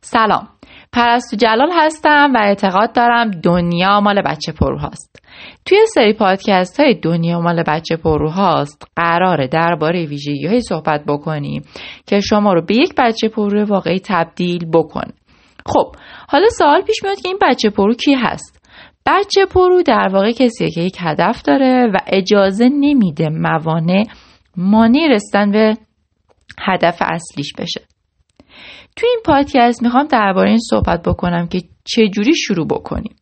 سلام. پرستو جلال هستم و اعتقاد دارم دنیا مال بچه پروهاست توی سری پادکست های دنیا مال بچه پروهاست قراره درباره ویژگی های صحبت بکنیم که شما رو به یک بچه پرو واقعی تبدیل بکن. خب حالا سوال پیش میاد که این بچه پرو کی هست؟ بچه پرو در واقع کسیه که یک هدف داره و اجازه نمیده موانع مانع رسیدن به هدف اصلیش بشه. توی این پادکست می‌خوام درباره این صحبت بکنم که چجوری شروع بکنیم.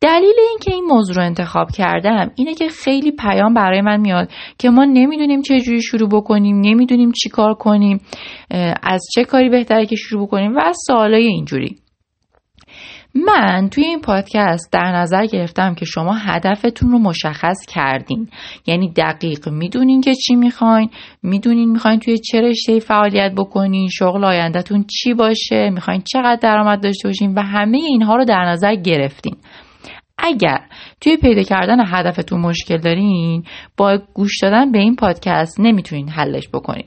دلیل اینکه این موضوع رو انتخاب کردم اینه که خیلی پیام برای من میاد که ما نمی‌دونیم چجوری شروع بکنیم نمی‌دونیم چی کار کنیم از چه کاری بهتره که شروع بکنیم و از سوالای اینجوری. من توی این پادکست در نظر گرفتم که شما هدفتون رو مشخص کردین. یعنی دقیق می‌دونین که چی می‌خواین می‌دونین می‌خواین توی چه رشته فعالیت بکنین شغل آیندهتون چی باشه می‌خواین چقدر درآمد داشته باشین و همه اینها رو در نظر گرفتین. اگر توی پیدا کردن هدفتون مشکل دارین با گوش دادن به این پادکست نمی‌تونین حلش بکنین.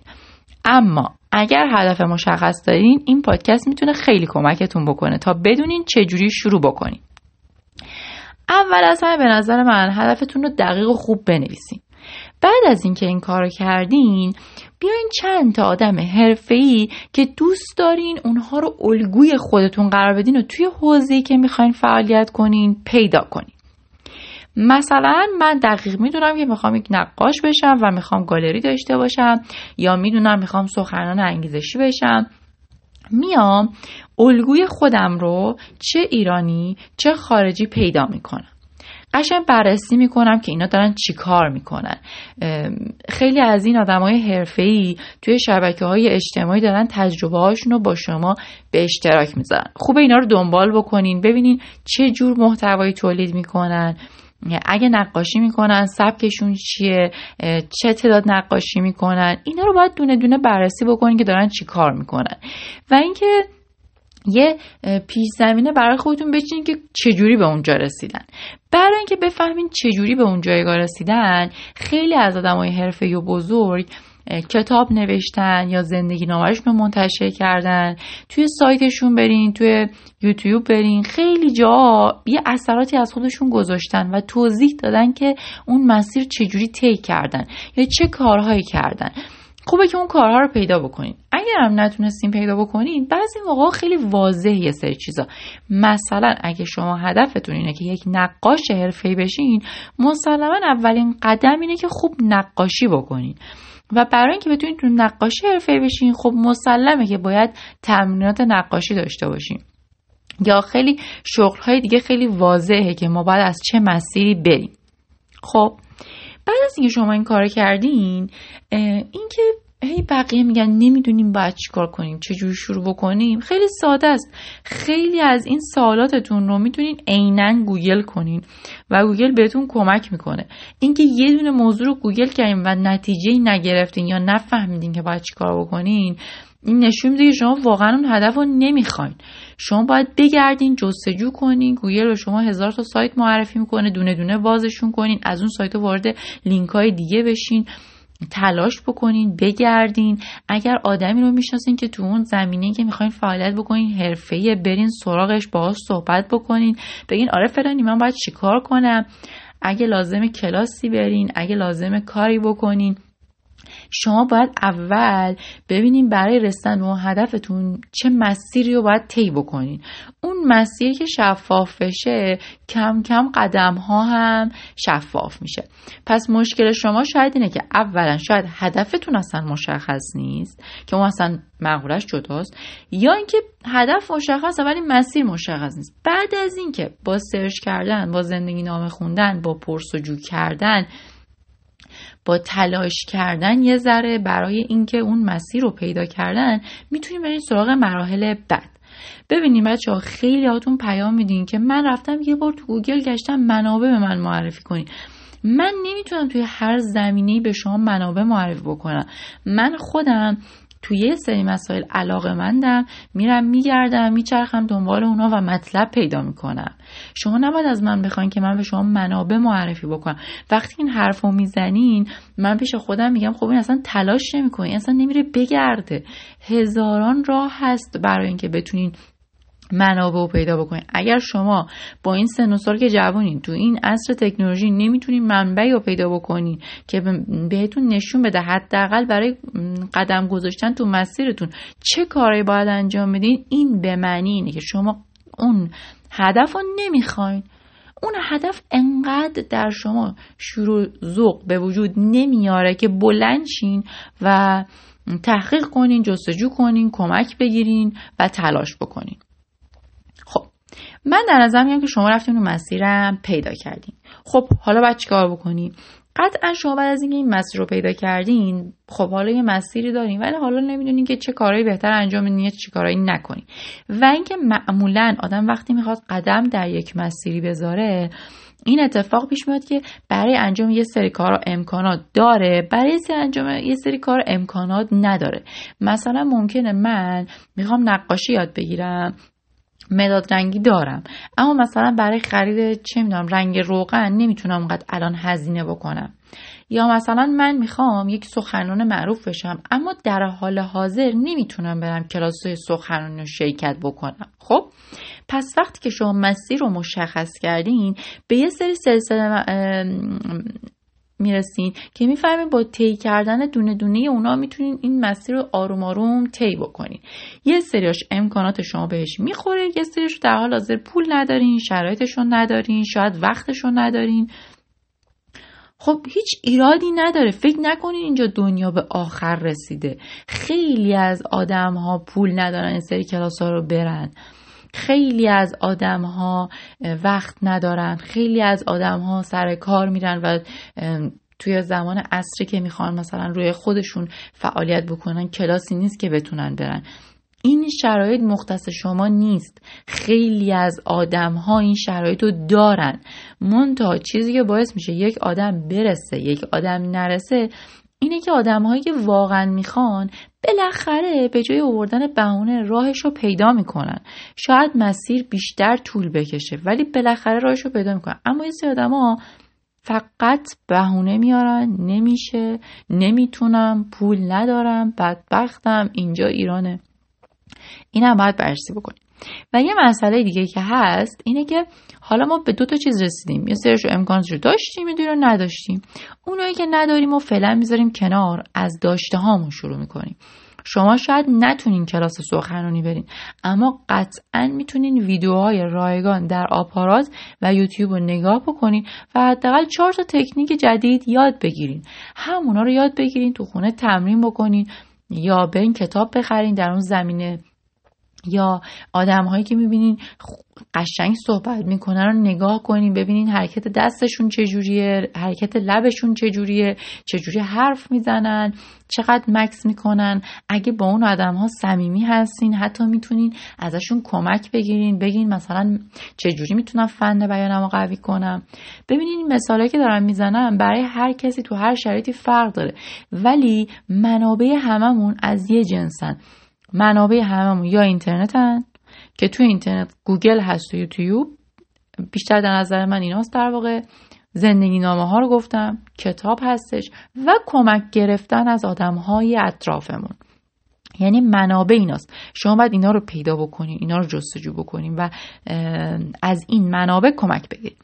اما اگر هدف مشخص دارین این پادکست می‌تونه خیلی کمکتون بکنه تا بدونین چجوری شروع بکنین. اول از همه به نظر من هدفتون رو دقیق و خوب بنویسین. بعد از اینکه این کار رو کردین بیاین چند تا آدم حرفه‌ای که دوست دارین اونها رو الگوی خودتون قرار بدین و توی حوزه‌ای که می‌خواین فعالیت کنین پیدا کنین. مثلا من دقیق می‌دونم که می‌خوام یک نقاش بشم و می‌خوام گالری داشته باشم یا می‌دونم می‌خوام سخنران انگیزشی بشم. میام الگوی خودم رو چه ایرانی چه خارجی پیدا می‌کنم. قشنگ بررسی می‌کنم که اینا دارن چی کار می‌کنن. خیلی از این آدم های حرفه‌ای توی شبکه های اجتماعی دارن تجربه هاشون رو با شما به اشتراک می‌ذارن. خوبه اینا رو دنبال بکنین ببینین چه جور محتوایی تولید می‌کنن. اگه نقاشی می‌کنن سبکشون چیه؟ چه تعداد نقاشی می‌کنن؟ اینا رو باید دونه دونه بررسی بکنین که دارن چی کار می‌کنن. و اینکه یه پیش زمینه برای خودتون بچینین که چجوری به اونجا رسیدن. برای اینکه بفهمین چجوری به اون جایگاه رسیدن خیلی از آدمای حرفه و بزرگ کتاب نوشتن یا زندگی نامرشون رو منتشر کردن. توی سایتشون برین توی یوتیوب برین. خیلی جا یه اثراتی از خودشون گذاشتن و توضیح دادن که اون مسیر چجوری طی کردن یا چه کارهایی کردن. خوبه که اون کارها رو پیدا بکنین. اگر هم نتونستین پیدا بکنین بعضی موقع خیلی واضح یه سری چیزا. مثلا اگه شما هدفتون اینه که یک نقاش حرفه‌ای بشین مسلما اولین قدم اینه که خوب نقاشی بکنین. و برای اینکه بتونید تو نقاشی حرفه‌ای بشین خب مسلمه که باید تمرینات نقاشی داشته باشین یا خیلی شغل های دیگه خیلی واضحه که ما باید از چه مسیری بریم. خب بعد از اینکه شما این کار کردین اینکه هی بقیه میگن نمی‌دونیم باید چیکار کنیم چجوری شروع بکنیم. خیلی ساده است. خیلی از این سوالاتتون رو می‌تونین عینا گوگل کنین و گوگل بهتون کمک می‌کنه. اینکه یه دونه موضوع رو گوگل کردین و نتیجه نگرفتین یا نفهمیدین که باید چیکار بکنین این نشون میده که شما واقعا اون هدف رو نمی‌خواین. شما باید بگردین جستجو کنین. گوگل به شما هزار تا سایت معرفی می‌کنه دونه دونه بازشون کنین از اون سایت وارد لینک های دیگه بشین. تلاش بکنین بگردین. اگر آدمی رو می‌شناسین که تو اون زمینه که می‌خواین فعالیت بکنین حرفه‌ای برین سراغش باهاش صحبت بکنین. بگین آره فلانی من باید چیکار کنم؟ اگه لازم کلاسی برین اگه لازم کاری بکنین. شما باید اول ببینین برای رسیدن به اون هدفتون چه مسیری رو باید طی بکنین. اون مسیری که شفاف بشه کم کم قدم ها هم شفاف میشه. پس مشکل شما شاید اینه که اولا شاید هدفتون اصلا مشخص نیست که اون اصلا مغورش جداست یا اینکه هدف مشخصه ولی مسیر مشخص نیست. بعد از اینکه با سرچ کردن با زندگی نامه خوندن با پرسجو کردن با تلاش کردن یه ذره برای اینکه اون مسیر رو پیدا کردن می‌تونیم بریم سراغ مراحل بعد. ببینیم بچه ها خیلی هاتون پیام میدین که من رفتم یه بار تو گوگل گشتم منابع به من معرفی کنین. من نمی‌تونم توی هر زمینه‌ای به شما منابع معرفی بکنم. من خودم توی یه سری مسائل علاقه مندم میرم میگردم میچرخم دنبال اونا و مطلب پیدا می‌کنم. شما نباید از من بخواین که من به شما منابع معرفی بکنم. وقتی این حرف رو می‌زنین من پیش خودم میگم خب این اصلا تلاش نمی‌کنین اصلا نمیره بگرده. هزاران راه هست برای اینکه بتونین منابع رو پیدا بکنین اگر شما با این سن و سال که جوانین تو این عصر تکنولوژی نمی‌تونین منبعی رو پیدا بکنین که بهتون نشون بده حداقل برای قدم گذاشتن تو مسیرتون چه کارایی باید انجام بدین این به معنی اینه که شما اون هدف رو نمی‌خواین. اون هدف انقدر در شما شروع ذوق به وجود نمیاره که بلند شین و تحقیق کنین جستجو کنین کمک بگیرین و تلاش بکنین. من در نظر میگم که شما رفتین رو مسیرم پیدا کردین. خب حالا باید چیکار بکنیم؟ قطعا شما بعد از اینکه این مسیر رو پیدا کردین خب حالا یه مسیری دارین ولی حالا نمی‌دونین که چه کارهایی بهتر انجام بدین یا چه کارهایی نکنین. و اینکه معمولا آدم وقتی می‌خواد قدم در یک مسیری بذاره این اتفاق پیش میاد که برای انجام یه سری کار امکانات داره برای سری انجام یه سری کار امکانات نداره. مثلا ممکنه من می‌خوام نقاشی یاد بگیرم مداد رنگی دارم. اما مثلا برای خرید چه می‌دونم رنگ روغن نمی‌تونم اونقدر الان هزینه بکنم. یا مثلا من می‌خوام یک سخنران معروف بشم اما در حال حاضر نمی‌تونم برم کلاس سخنرانی رو شرکت بکنم. خب پس وقتی که شما مسیر رو مشخص کردین به یه سری سلسله می‌رسین که می‌فهمین با طی کردن دونه دونه اونا می‌تونین این مسیر رو آروم آروم طی بکنین. یه سریاش امکانات شما بهش می‌خوره یه سریش در حال حاضر پول ندارین شرایطشون ندارین شاید وقتشون ندارین. خب هیچ ایرادی نداره. فکر نکنین اینجا دنیا به آخر رسیده. خیلی از آدم ها پول ندارن این سری کلاس ها رو برن. خیلی از آدم ها وقت ندارن. خیلی از آدم ها سر کار میرن و توی زمان عصری که می‌خوان مثلا روی خودشون فعالیت بکنن کلاسی نیست که بتونن برن. این شرایط مختص شما نیست. خیلی از آدم ها این شرایط رو دارن. منتها چیزی که باعث میشه یک آدم برسه یک آدم نرسه اینه که آدمهایی که واقعا می‌خوان بالاخره به جای آوردن بهونه راهش رو پیدا می‌کنن. شاید مسیر بیشتر طول بکشه ولی بالاخره راهش رو پیدا می‌کنن. اما یه سری ها فقط بهونه میارن نمیشه نمی‌تونم پول ندارم بدبختم اینجا ایرانه. این هم باید بررسی بکنیم. و یه مسئله دیگه که هست اینه که حالا ما به دو تا چیز رسیدیم. یه سرش امکانش رو داشتیم یه رو نداشتیم. اونایی که نداریم و فعلا می‌ذاریم کنار از داشته هامون شروع می‌کنیم. شما شاید نتونین کلاس سخنرانی برین اما قطعا می‌تونین ویدیوهای رایگان در آپارات و یوتیوب رو نگاه بکنین و حداقل چهار تا تکنیک جدید یاد بگیرین. همونا رو یاد بگیرین تو خونه تمرین بکنین یا به این کتاب بخرین در اون زمینه یا آدم هایی که می‌بینین قشنگ صحبت می‌کنن رو نگاه کنین ببینین حرکت دستشون چجوریه حرکت لبشون چجوریه چجوری حرف می‌زنن چقدر مکس می‌کنن. اگه با اون آدم ها صمیمی هستین حتی می‌تونین ازشون کمک بگیرین بگین مثلا چجوری می‌تونم فن بیانم قوی کنم. ببینین این مثالی که دارم می‌زنم برای هر کسی تو هر شرایطی فرق داره. ولی منابع هممون از یه جنسن. منابع هممون یا اینترنتن که تو اینترنت گوگل هست و یوتیوب. بیشتر در نظر من ایناست در واقع. زندگی نامه ها رو گفتم کتاب هستش و کمک گرفتن از آدم های اطرافمون. یعنی منابع ایناست. شما باید اینا رو پیدا بکنین اینا رو جستجو بکنین و از این منابع کمک بگیرید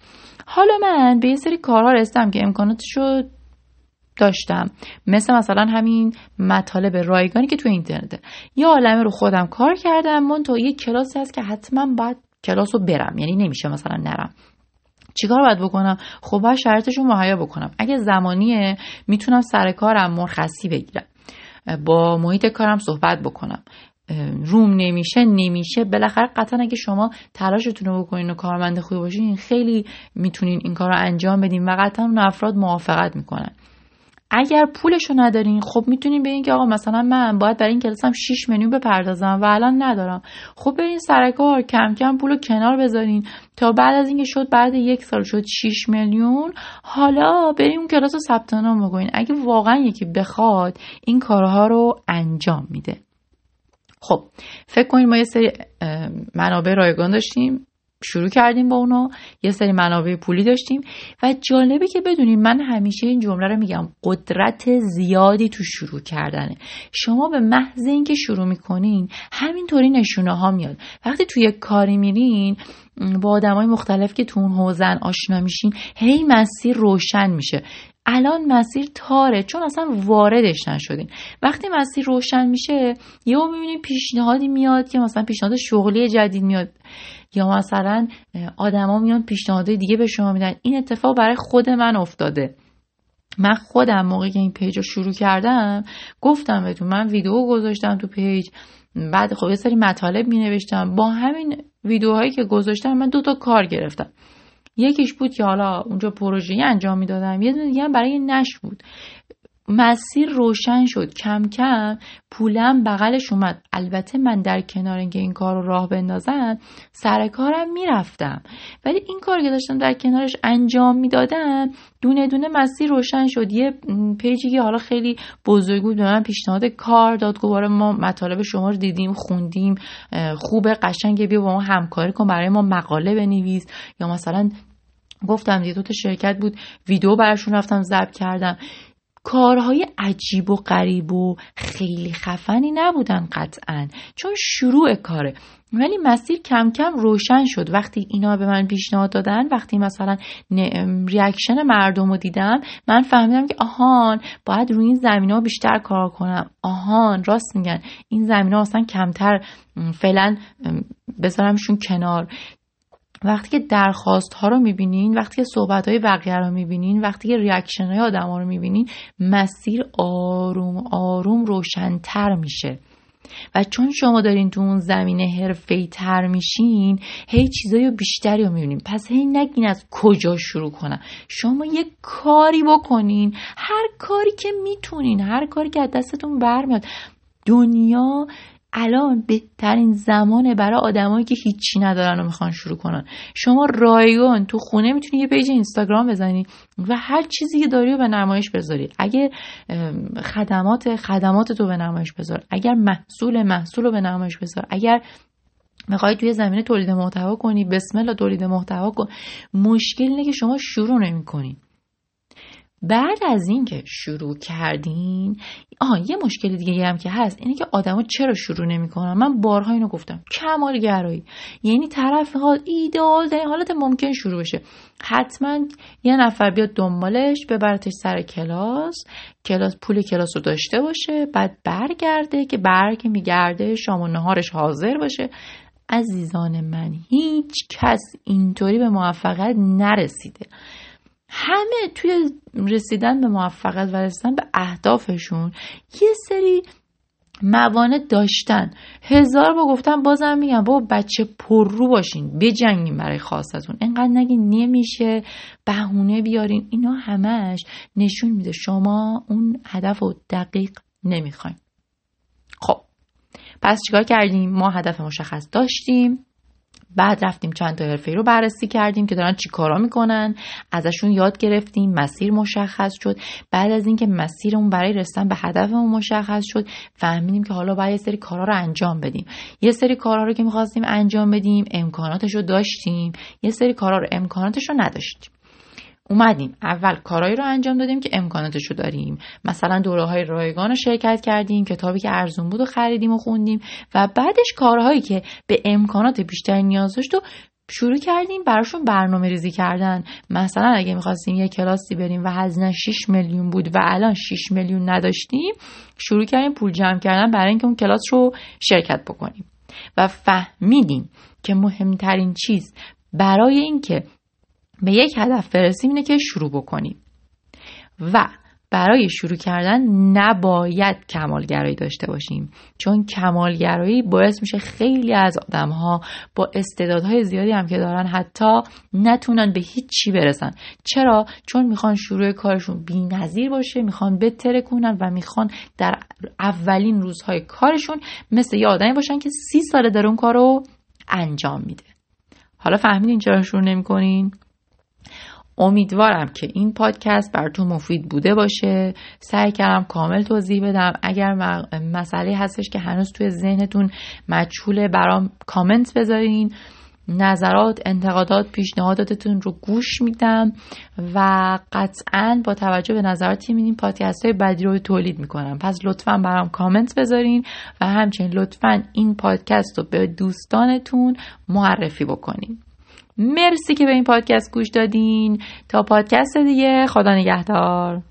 حالا من به یه سری کارها رسیدم که امکاناتش رو داشتم. مثل مثلا همین مطالب رایگانی که تو اینترنته. یه عالمه رو خودم کار کردم. من تو یه کلاسی هست که حتما باید کلاس رو برم. یعنی نمیشه مثلا نرم. چیکار باید بکنم؟ خب باید شرطش رو مهیا بکنم. اگه زمانیه می‌تونم سر کارم مرخصی بگیرم. با محیط کارم صحبت بکنم. روم نمیشه نمیشه. بالاخره قطعا اگه شما تلاشتون رو بکنین و کارمند خوبی باشین خیلی می‌تونین این کار رو انجام بدین و قطعا اون افراد موافقت می‌کنن. اگر پولشو ندارین خب می‌تونین بگین که آقا مثلا من باید برای این کلاسم 6 میلیون بپردازم و الان ندارم. خب برین سر کار کم کم پولو کنار بذارین تا بعد از اینکه شد بعد یک سال شد 6 میلیون حالا بریم اون کلاس رو ثبت نام بکنین. اگه واقعا یکی بخواد این کارها رو انجام میده. خب فکر کنید ما یه سری منابع رایگان داشتیم. شروع کردیم با اونا یه سری منابع پولی داشتیم. و جالبه که بدونیم من همیشه این جمله رو میگم قدرت زیادی تو شروع کردنه. شما به محض اینکه شروع می‌کنین همینطوری نشونه ها میاد. وقتی توی کاری میرین با آدمای مختلف که تو اون حوزن آشنا میشین هی مسیر روشن میشه. الان مسیر تاره چون اصلا واردش نشدین. وقتی مسیر روشن میشه یهو می‌بینید پیشنهادی میاد که مثلا پیشنهاد شغلی جدید میاد. یا مثلا آدما میان پیشنهادهای دیگه به شما میدن. این اتفاق برای خود من افتاده. من خودم موقعی که این page رو شروع کردم گفتم بهتون من ویدیو گذاشتم تو page. بعد خب یه سری مطالب می نوشتم با همین ویدیوهایی که گذاشتم من دو تا کار گرفتم. یکیش بود که حالا اونجا پروژه انجام می‌دادم. یه دونه دیگه برای نش بود. مسیر روشن شد. کم کم پولم بغلش اومد. البته من در کنار اینکه این کار رو راه بندازم سر کارم می‌رفتم. ولی این کار که داشتم در کنارش انجام می‌دادم دونه دونه مسیر روشن شد. یه پیجی که حالا خیلی بزرگ بود به من پیشنهاد کار داد. گفت ما مطالب شما رو دیدیم خوندیم. خوبه قشنگه بیا با ما همکاری کن برای ما مقاله بنویس. یا مثلا گفتم دو تا شرکت بود. ویدیو براشون رفتم ضبط کردم. کارهای عجیب و غریب و خیلی خفنی نبودن قطعا. چون شروع کاره. ولی مسیر کم کم روشن شد. وقتی اینا به من پیشنهاد دادن وقتی مثلا reaction مردم رو دیدم من فهمیدم که آهان باید روی این زمینه ها بیشتر کار کنم. آهان راست میگن. این زمینه ها اصلا کمتر فعلا بذارمشون کنار. وقتی که درخواست ها رو می‌بینین وقتی که صحبت های بقیه رو می‌بینین وقتی که reaction های آدم ها رو می‌بینین مسیر آروم آروم روشنتر میشه. و چون شما دارین تو اون زمینه حرفه‌ای تر میشین هی چیزای بیشتری رو می‌بینین. پس هی نگین از کجا شروع کنم شما یه کاری بکنین. هر کاری که می‌تونین هر کاری که از دستتون برمیاد. دنیا الان بهترین زمانه برای آدمایی که هیچی ندارن و می‌خوان شروع کنن. شما رایگان تو خونه می‌تونی یه پیج اینستاگرام بزنی و هر چیزی که داری رو به نمایش بذاری. اگر خدمات خدمات تو به نمایش بذار. اگر محصول محصول رو به نمایش بذار. اگر می‌خوای توی زمینه تولید محتوا کنی بسم الله تولید محتوا کن. مشکل اینه که شما شروع نمی‌کنی. بعد از اینکه شروع کردین آها یه مشکل دیگه هم که هست اینه که آدما چرا شروع نمی‌کنن؟ من بارها اینو گفتم کمال گرایی یعنی طرف حال ایدئال در حالت ممکن شروع بشه. حتما یه نفر بیاد دنبالش ببرتش سر کلاس کلاس پول کلاس رو داشته باشه بعد برگرده که برگ میگرده شام و نهارش حاضر باشه. عزیزان من هیچ کس اینطوری به موفقیت نرسیده. همه توی رسیدن به موفقیت و رسیدن به اهدافشون یه سری موانع داشتن. هزار با گفتم بازم میگم بابا بچه پررو باشین بجنگین برای خواستتون اینقدر نگین نمیشه بهونه بیارین. اینا همش نشون میده شما اون هدف رو دقیق نمی‌خواین. خب پس چیکار کردیم؟ ما هدف مشخص داشتیم. بعد رفتیم چند تا حرفه رو بررسی کردیم که دارن چی کارا می‌کنن. ازشون یاد گرفتیم مسیر مشخص شد. بعد از اینکه مسیرمون برای رسیدن به هدفمون مشخص شد فهمیدیم که حالا باید یه سری کارا رو انجام بدیم. یه سری کارا رو که می‌خواستیم انجام بدیم امکاناتش رو داشتیم. یه سری کارا رو امکاناتش رو نداشتیم. اومدیم. اول کارهایی رو انجام دادیم که امکاناتش داریم. مثلا دوره های رایگان رو شرکت کردیم کتابی که ارزون بود و خریدیم و خوندیم و بعدش کارهایی که به امکانات بیشتری نیاز داشت و شروع کردیم براشون برنامه ریزی کردن. مثلا اگه می‌خواستیم یه کلاسی بریم و هزینه 6 میلیون بود و الان 6 میلیون نداشتیم شروع کردیم پول جمع کردن برای اینکه اون کلاس رو شرکت بکنیم. و فهمیدیم که مهمترین چیز برای اینکه به یک هدف برسیم اینه که شروع بکنیم. و برای شروع کردن نباید کمالگرایی داشته باشیم چون کمالگرایی باعث میشه خیلی از آدم ها با استعدادهای زیادی هم که دارن حتی نتونن به هیچ چی برسن. چرا؟ چون می‌خوان شروع کارشون نظیر باشه می‌خوان بتره کنن و می‌خوان در اولین روزهای کارشون مثل یه آدمی باشن که سی ساله در اون کارو انجام میده. حالا فهمیدین چرا شروع نمی‌کنین؟ امیدوارم که این پادکست براتون مفید بوده باشه. سعی کردم کامل توضیح بدم. اگر مسئله هستش که هنوز توی ذهنتون مجهوله برام کامنت بذارین. نظرات انتقادات پیشنهاداتتون رو گوش میدم و قطعا با توجه به نظراتی میدیم پادکست های بعدی رو تولید می‌کنم. پس لطفا برام کامنت بذارین و همچنین لطفا این پادکست رو به دوستانتون معرفی بکنین. مرسی که به این پادکست گوش دادین. تا پادکست دیگه خدا نگهدار.